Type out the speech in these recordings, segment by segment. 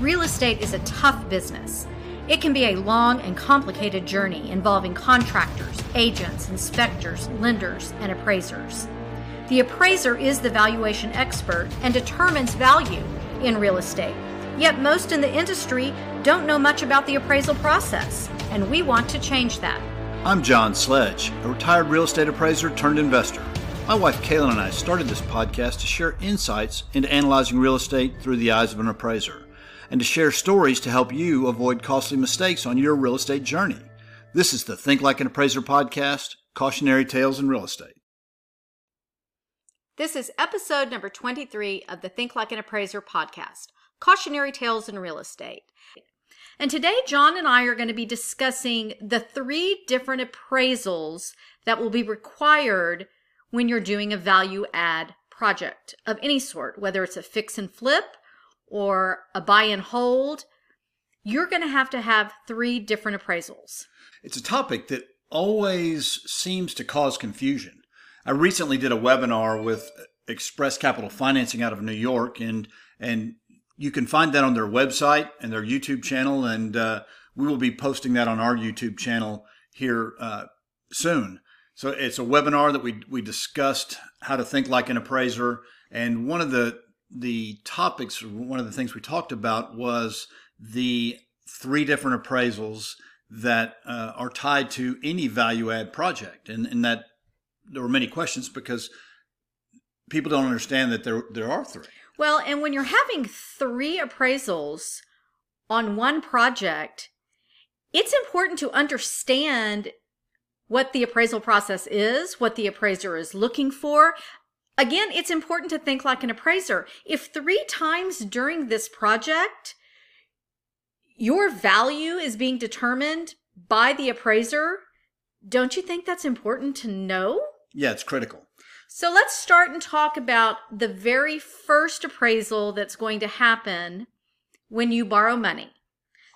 Real estate is a tough business. It can be a long and complicated journey involving contractors, agents, inspectors, lenders, and appraisers. The appraiser is the valuation expert and determines value in real estate. Yet most in the industry don't know much about the appraisal process, and we want to change that. I'm John Sledge, a retired real estate appraiser turned investor. My wife Kaylin and I started this podcast to share insights into analyzing real estate through the eyes of an appraiser and to share stories to help you avoid costly mistakes on your real estate journey. This is the Think Like an Appraiser podcast, cautionary tales in real estate. This is episode number 23 of the Think Like an Appraiser podcast, cautionary tales in real estate. And today, John and I are going to be discussing the three different appraisals that will be required when you're doing a value add project of any sort, whether it's a fix and flip or a buy and hold, you're going to have to have three different appraisals. It's a topic that always seems to cause confusion. I recently did a webinar with Express Capital Financing out of New York, and and you can find that on their website and their YouTube channel, and uh, we will be posting that on our YouTube channel here uh, soon. So it's a webinar that we we discussed how to think like an appraiser, and one of the the topics, one of the things we talked about was the three different appraisals that uh, are tied to any value add project, and, and that there were many questions because people don't understand that there there are three. Well, and when you're having three appraisals on one project, it's important to understand what the appraisal process is, what the appraiser is looking for. Again, it's important to think like an appraiser. If three times during this project, your value is being determined by the appraiser, don't you think that's important to know? Yeah, it's critical. So let's start and talk about the very first appraisal that's going to happen when you borrow money.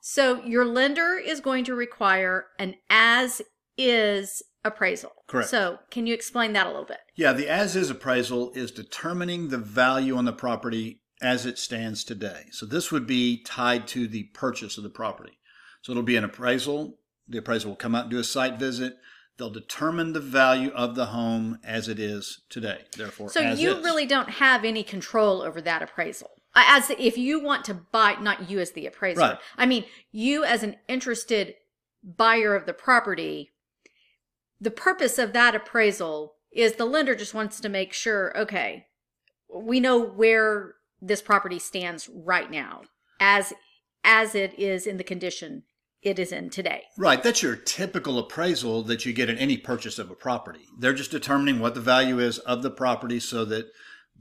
So your lender is going to require an as is appraisal. Correct. So, can you explain that a little bit? Yeah, the as is appraisal is determining the value on the property as it stands today. So, this would be tied to the purchase of the property. So, it'll be an appraisal. The appraiser will come out and do a site visit. They'll determine the value of the home as it is today. Therefore, so you is. really don't have any control over that appraisal. Uh, as if you want to buy, not you as the appraiser. Right. I mean, you as an interested buyer of the property the purpose of that appraisal is the lender just wants to make sure, okay, we know where this property stands right now as as it is in the condition it is in today. Right, that's your typical appraisal that you get in any purchase of a property. They're just determining what the value is of the property so that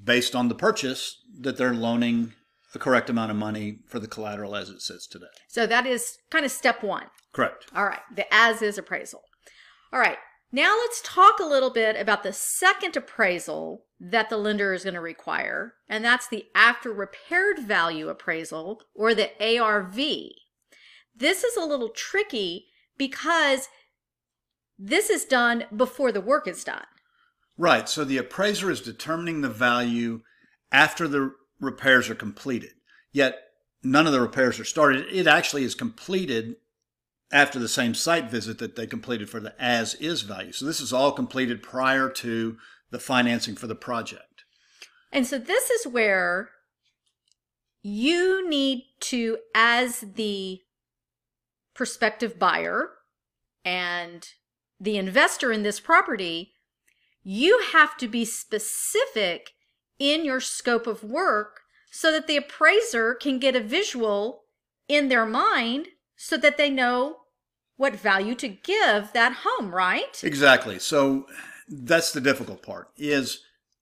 based on the purchase that they're loaning the correct amount of money for the collateral as it sits today. So that is kind of step 1. Correct. All right, the as is appraisal. All right, now let's talk a little bit about the second appraisal that the lender is going to require, and that's the after repaired value appraisal or the ARV. This is a little tricky because this is done before the work is done. Right. So the appraiser is determining the value after the repairs are completed. Yet none of the repairs are started. It actually is completed after the same site visit that they completed for the as is value. So this is all completed prior to the financing for the project. And so this is where you need to, as the prospective buyer and the investor in this property, you have to be specific in your scope of work so that the appraiser can get a visual in their mind so that they know what value to give that home, right? Exactly. So that's the difficult part is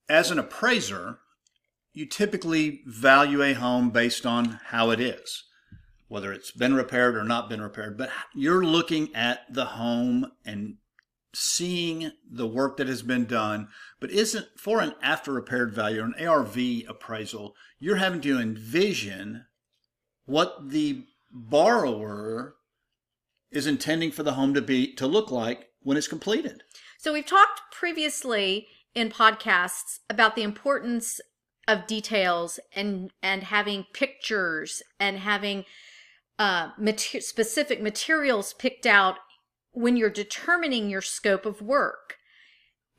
as an appraiser, you typically value a home based on how it is, whether it's been repaired or not been repaired, but you're looking at the home and seeing the work that has been done, but isn't for an after repaired value, an ARV appraisal, you're having to envision what the borrower is intending for the home to be to look like when it's completed. So we've talked previously in podcasts about the importance of details and and having pictures and having uh, mater- specific materials picked out when you're determining your scope of work.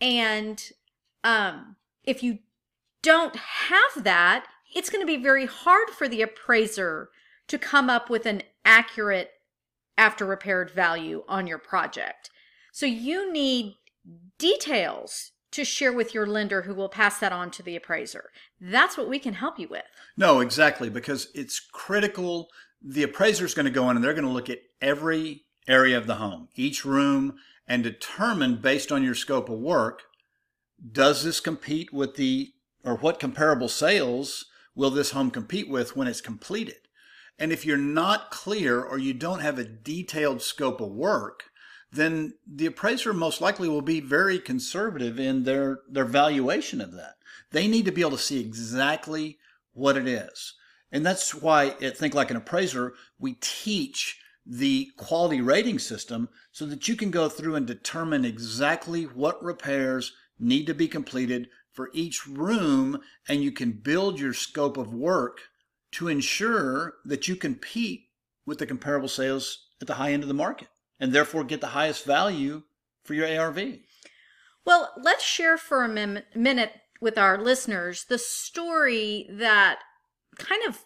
And um, if you don't have that, it's going to be very hard for the appraiser to come up with an accurate after repaired value on your project. So you need details to share with your lender who will pass that on to the appraiser. That's what we can help you with. No, exactly, because it's critical. The appraiser is going to go in and they're going to look at every area of the home, each room, and determine based on your scope of work does this compete with the, or what comparable sales will this home compete with when it's completed? And if you're not clear or you don't have a detailed scope of work, then the appraiser most likely will be very conservative in their, their valuation of that. They need to be able to see exactly what it is. And that's why at Think Like an Appraiser, we teach the quality rating system so that you can go through and determine exactly what repairs need to be completed for each room and you can build your scope of work to ensure that you compete with the comparable sales at the high end of the market and therefore get the highest value for your ARV. Well, let's share for a min- minute with our listeners the story that kind of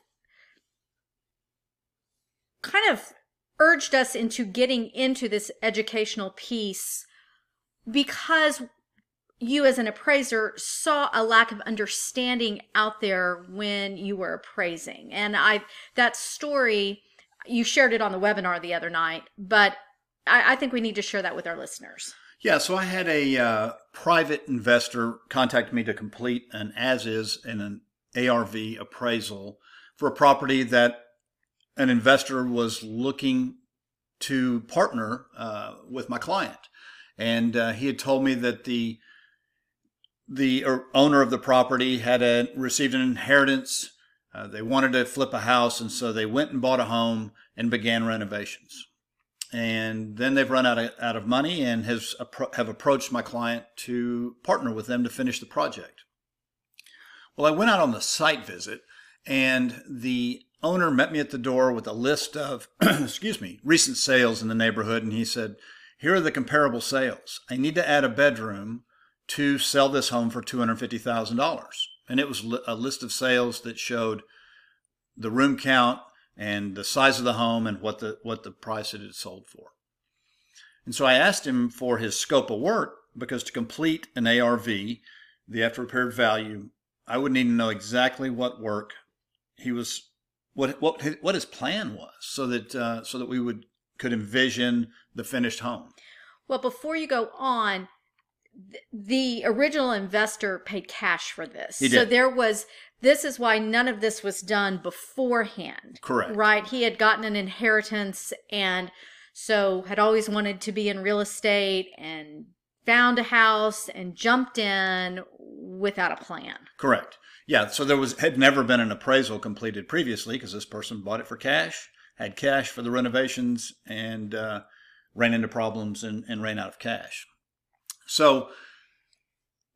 kind of urged us into getting into this educational piece because you as an appraiser saw a lack of understanding out there when you were appraising. And i that story you shared it on the webinar the other night but i, I think we need to share that with our listeners. Yeah so i had a uh, private investor contact me to complete an as is and an arv appraisal for a property that an investor was looking to partner uh, with my client. And uh, he had told me that the the owner of the property had a, received an inheritance. Uh, they wanted to flip a house, and so they went and bought a home and began renovations. And then they've run out of, out of money and has have approached my client to partner with them to finish the project. Well, I went out on the site visit, and the owner met me at the door with a list of, excuse me, recent sales in the neighborhood, and he said, "Here are the comparable sales. I need to add a bedroom." To sell this home for $250,000. And it was a list of sales that showed the room count and the size of the home and what the what the price it had sold for. And so I asked him for his scope of work because to complete an ARV, the after repaired value, I would need to know exactly what work he was what what what his plan was so that uh, so that we would could envision the finished home. Well, before you go on, the original investor paid cash for this. So there was this is why none of this was done beforehand. Correct. Right? He had gotten an inheritance and so had always wanted to be in real estate and found a house and jumped in without a plan. Correct. Yeah, so there was had never been an appraisal completed previously because this person bought it for cash, had cash for the renovations and uh, ran into problems and, and ran out of cash. So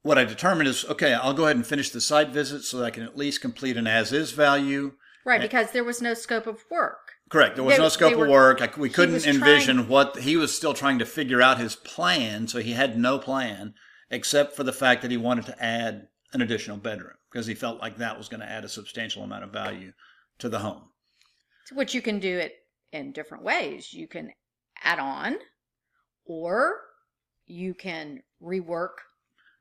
what I determined is, okay, I'll go ahead and finish the site visit so that I can at least complete an as-is value. Right, because there was no scope of work. Correct. There was they, no scope were, of work. I, we couldn't envision trying, what he was still trying to figure out his plan. So he had no plan except for the fact that he wanted to add an additional bedroom because he felt like that was going to add a substantial amount of value to the home. Which you can do it in different ways. You can add on or you can rework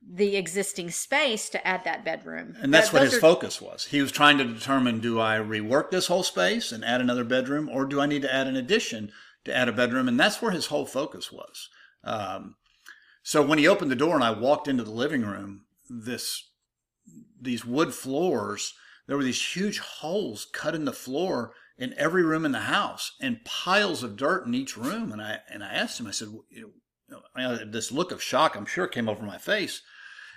the existing space to add that bedroom. And that's that, what his are... focus was. He was trying to determine do I rework this whole space and add another bedroom, or do I need to add an addition to add a bedroom? And that's where his whole focus was. Um, so when he opened the door and I walked into the living room, this these wood floors, there were these huge holes cut in the floor in every room in the house and piles of dirt in each room. And I and I asked him, I said, Uh, this look of shock, I'm sure, came over my face.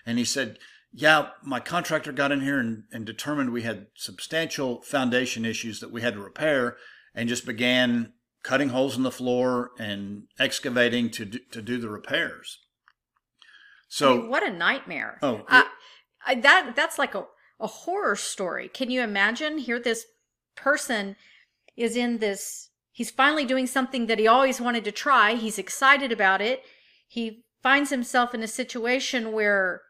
And he said, Yeah, my contractor got in here and, and determined we had substantial foundation issues that we had to repair and just began cutting holes in the floor and excavating to do, to do the repairs. So I mean, what a nightmare! Oh, uh, I, I, that that's like a a horror story. Can you imagine? Here, this person is in this, he's finally doing something that he always wanted to try. He's excited about it. He finds himself in a situation where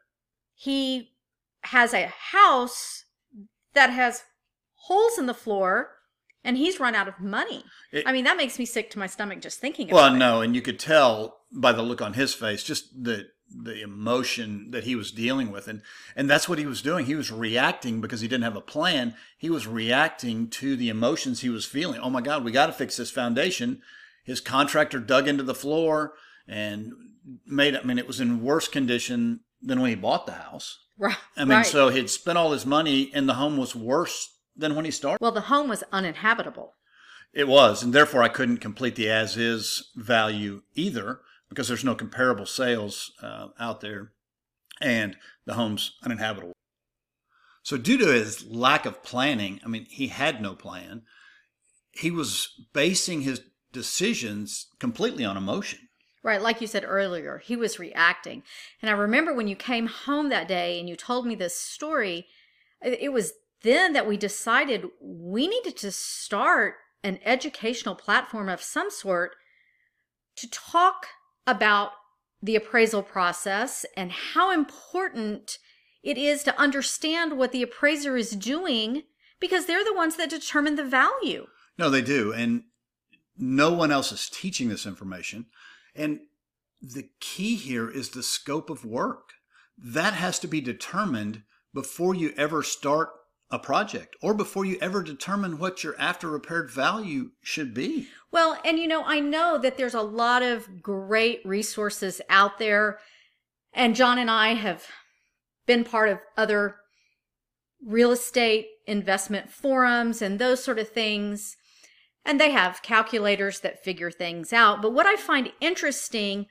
he has a house that has holes in the floor and he's run out of money. It, I mean, that makes me sick to my stomach just thinking well, about it. Well, no, and you could tell by the look on his face just the the emotion that he was dealing with. And and that's what he was doing. He was reacting because he didn't have a plan. He was reacting to the emotions he was feeling. Oh my god we got to fix this foundation. His contractor dug into the floor and made i mean it was in worse condition than when he bought the house. Right i mean right. so he'd spent all his money and the home was worse than when he started. Well the home was uninhabitable. It was and therefore i couldn't complete the as is value either because there's no comparable sales uh, out there and the home's uninhabitable. So, due to his lack of planning, I mean, he had no plan, he was basing his decisions completely on emotion. Right, like you said earlier, he was reacting. And I remember when you came home that day and you told me this story, it was then that we decided we needed to start an educational platform of some sort to talk about the appraisal process and how important it is to understand what the appraiser is doing because they're the ones that determine the value. No, they do. And no one else is teaching this information. And the key here is the scope of work. That has to be determined before you ever start a project or before you ever determine what your after repaired value should be. Well, and you know, I know that there's a lot of great resources out there. And John and I have been part of other real estate investment forums and those sort of things. And they have calculators that figure things out. But what I find interesting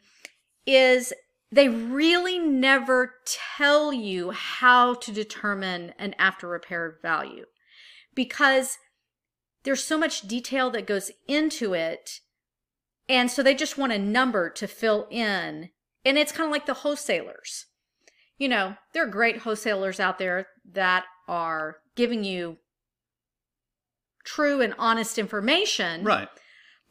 is they really never tell you how to determine an after repair value because there's so much detail that goes into it. And so they just want a number to fill in. And it's kind of like the wholesalers. You know, there are great wholesalers out there that are giving you true and honest information. Right.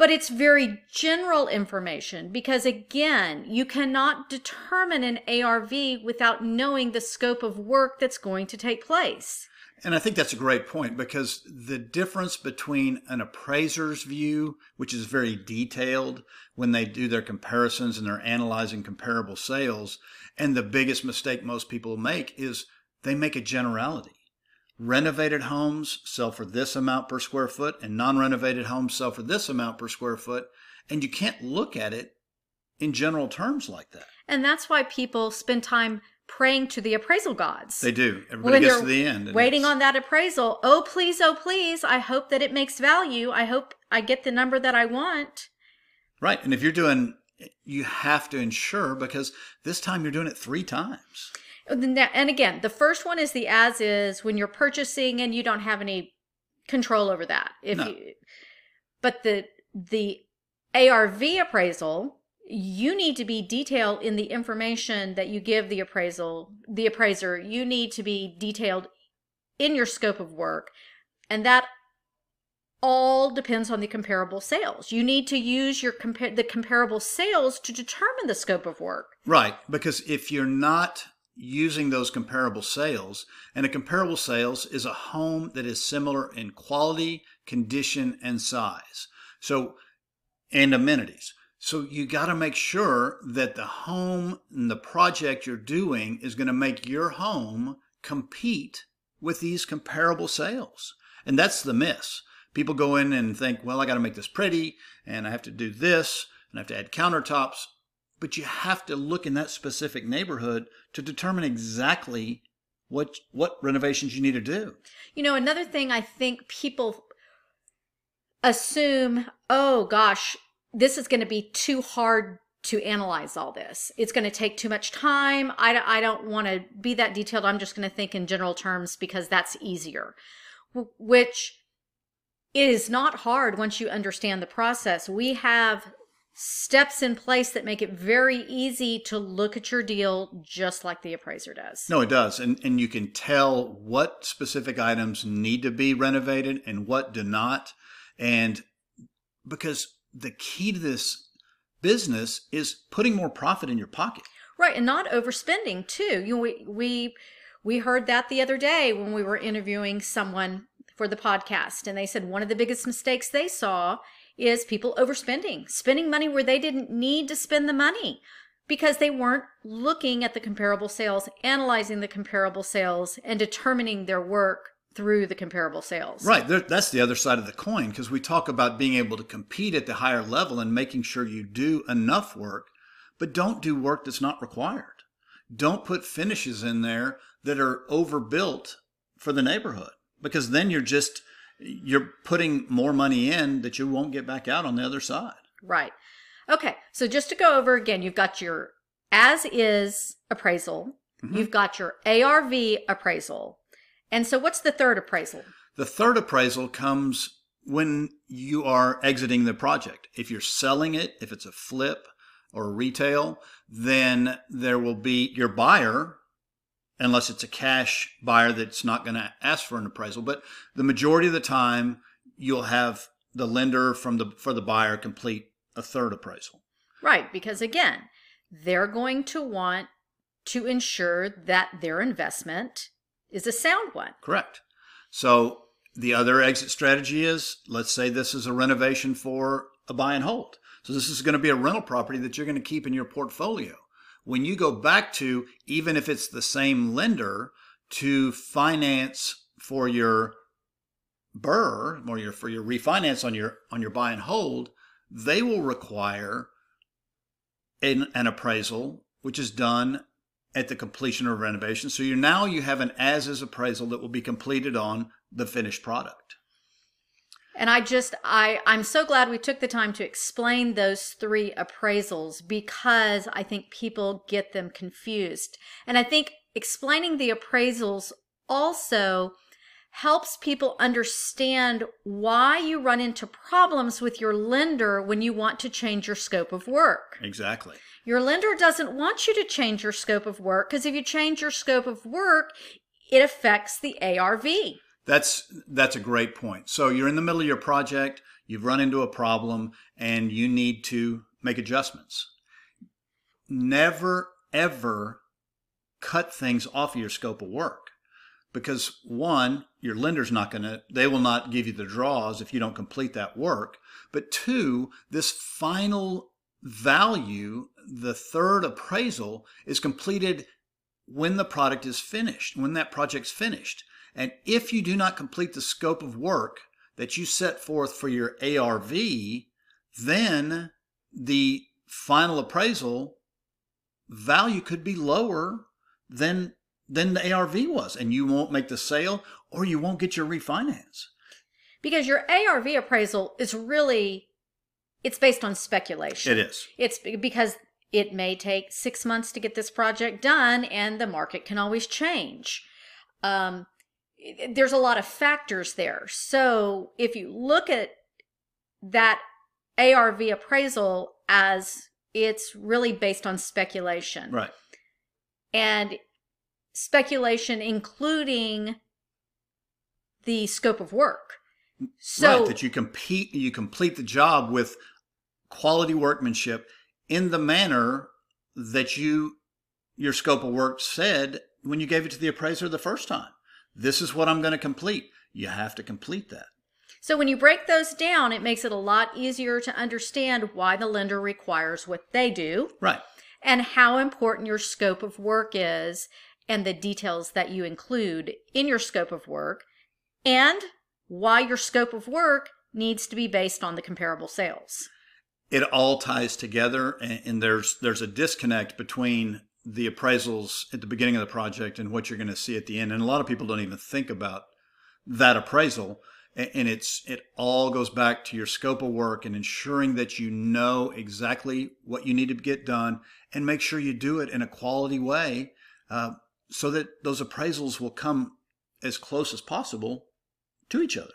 But it's very general information because, again, you cannot determine an ARV without knowing the scope of work that's going to take place. And I think that's a great point because the difference between an appraiser's view, which is very detailed when they do their comparisons and they're analyzing comparable sales, and the biggest mistake most people make is they make a generality. Renovated homes sell for this amount per square foot, and non renovated homes sell for this amount per square foot. And you can't look at it in general terms like that. And that's why people spend time praying to the appraisal gods. They do. Everybody when gets to the end. Waiting on that appraisal. Oh, please, oh, please. I hope that it makes value. I hope I get the number that I want. Right. And if you're doing, you have to ensure because this time you're doing it three times. Oh, and again, the first one is the as is when you're purchasing and you don't have any control over that. If no. you, but the the ARV appraisal you need to be detailed in the information that you give the appraisal the appraiser you need to be detailed in your scope of work and that all depends on the comparable sales you need to use your compare the comparable sales to determine the scope of work right because if you're not using those comparable sales and a comparable sales is a home that is similar in quality condition and size so and amenities so you got to make sure that the home and the project you're doing is going to make your home compete with these comparable sales. And that's the miss. People go in and think, well, I got to make this pretty and I have to do this and I have to add countertops. But you have to look in that specific neighborhood to determine exactly what what renovations you need to do. You know, another thing I think people assume, oh gosh, this is going to be too hard to analyze all this. It's going to take too much time. I, I don't want to be that detailed. I'm just going to think in general terms because that's easier, which is not hard once you understand the process. We have steps in place that make it very easy to look at your deal just like the appraiser does. No, it does. And and you can tell what specific items need to be renovated and what do not. And because the key to this business is putting more profit in your pocket. Right, and not overspending too. You know, we we we heard that the other day when we were interviewing someone for the podcast and they said one of the biggest mistakes they saw is people overspending, spending money where they didn't need to spend the money because they weren't looking at the comparable sales, analyzing the comparable sales, and determining their work through the comparable sales. Right. That's the other side of the coin because we talk about being able to compete at the higher level and making sure you do enough work, but don't do work that's not required. Don't put finishes in there that are overbuilt for the neighborhood because then you're just you're putting more money in that you won't get back out on the other side. Right. Okay. So just to go over again, you've got your as is appraisal, Mm-hmm. you've got your ARV appraisal. And so what's the third appraisal? The third appraisal comes when you are exiting the project. If you're selling it, if it's a flip or retail, then there will be your buyer, unless it's a cash buyer that's not going to ask for an appraisal. But the majority of the time, you'll have the lender from the for the buyer complete a third appraisal. Right, because again, they're going to want to ensure that their investment is a sound one. Correct. So the other exit strategy is let's say this is a renovation for a buy and hold. So this is going to be a rental property that you're going to keep in your portfolio. When you go back to, even if it's the same lender, to finance for your BRRRR or your for your refinance on your on your buy and hold, they will require an, an appraisal, which is done at the completion of renovation. So you now you have an as is appraisal that will be completed on the finished product. And I just I I'm so glad we took the time to explain those three appraisals because I think people get them confused. And I think explaining the appraisals also helps people understand why you run into problems with your lender when you want to change your scope of work. Exactly. Your lender doesn't want you to change your scope of work because if you change your scope of work, it affects the ARV. That's that's a great point. So you're in the middle of your project, you've run into a problem and you need to make adjustments. Never ever cut things off of your scope of work. Because one, your lender's not going to they will not give you the draws if you don't complete that work. But two, this final value, the third appraisal is completed when the product is finished, when that project's finished. And if you do not complete the scope of work that you set forth for your ARV, then the final appraisal value could be lower than than the ARV was and you won't make the sale or you won't get your refinance. Because your ARV appraisal is really it's based on speculation. It is. It's because it may take 6 months to get this project done and the market can always change. Um there's a lot of factors there. So if you look at that ARV appraisal as it's really based on speculation. Right. And speculation including the scope of work. So right, that you compete you complete the job with quality workmanship in the manner that you your scope of work said when you gave it to the appraiser the first time. This is what I'm going to complete. You have to complete that. So when you break those down, it makes it a lot easier to understand why the lender requires what they do Right. and how important your scope of work is and the details that you include in your scope of work and why your scope of work needs to be based on the comparable sales. It all ties together and, and there's there's a disconnect between the appraisals at the beginning of the project and what you're going to see at the end. And a lot of people don't even think about that appraisal. And it's it all goes back to your scope of work and ensuring that you know exactly what you need to get done and make sure you do it in a quality way uh, so that those appraisals will come as close as possible to each other.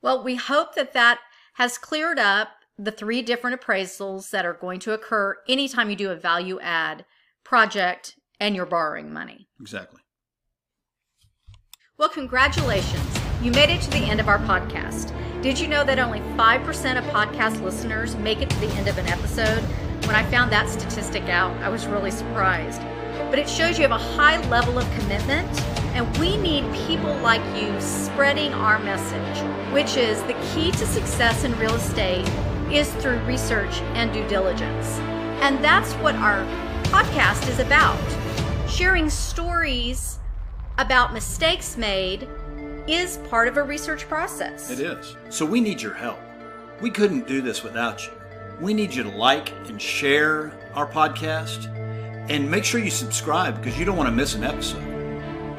Well, we hope that that has cleared up the three different appraisals that are going to occur anytime you do a value add project and you're borrowing money. Exactly. Well, congratulations. You made it to the end of our podcast. Did you know that only 5% of podcast listeners make it to the end of an episode? When I found that statistic out, I was really surprised. But it shows you have a high level of commitment, and we need people like you spreading our message, which is the key to success in real estate is through research and due diligence. And that's what our podcast is about sharing stories about mistakes made is part of a research process. It is. So we need your help. We couldn't do this without you. We need you to like and share our podcast and make sure you subscribe because you don't want to miss an episode.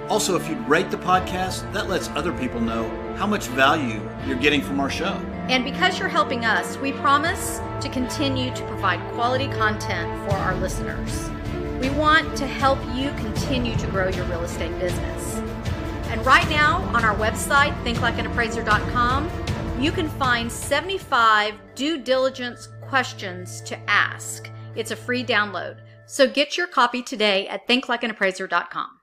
Also, if you'd rate the podcast, that lets other people know how much value you're getting from our show. And because you're helping us, we promise to continue to provide quality content for our listeners. We want to help you continue to grow your real estate business. And right now on our website, thinklikeanappraiser.com, you can find 75 due diligence questions to ask. It's a free download. So get your copy today at thinklikeanappraiser.com.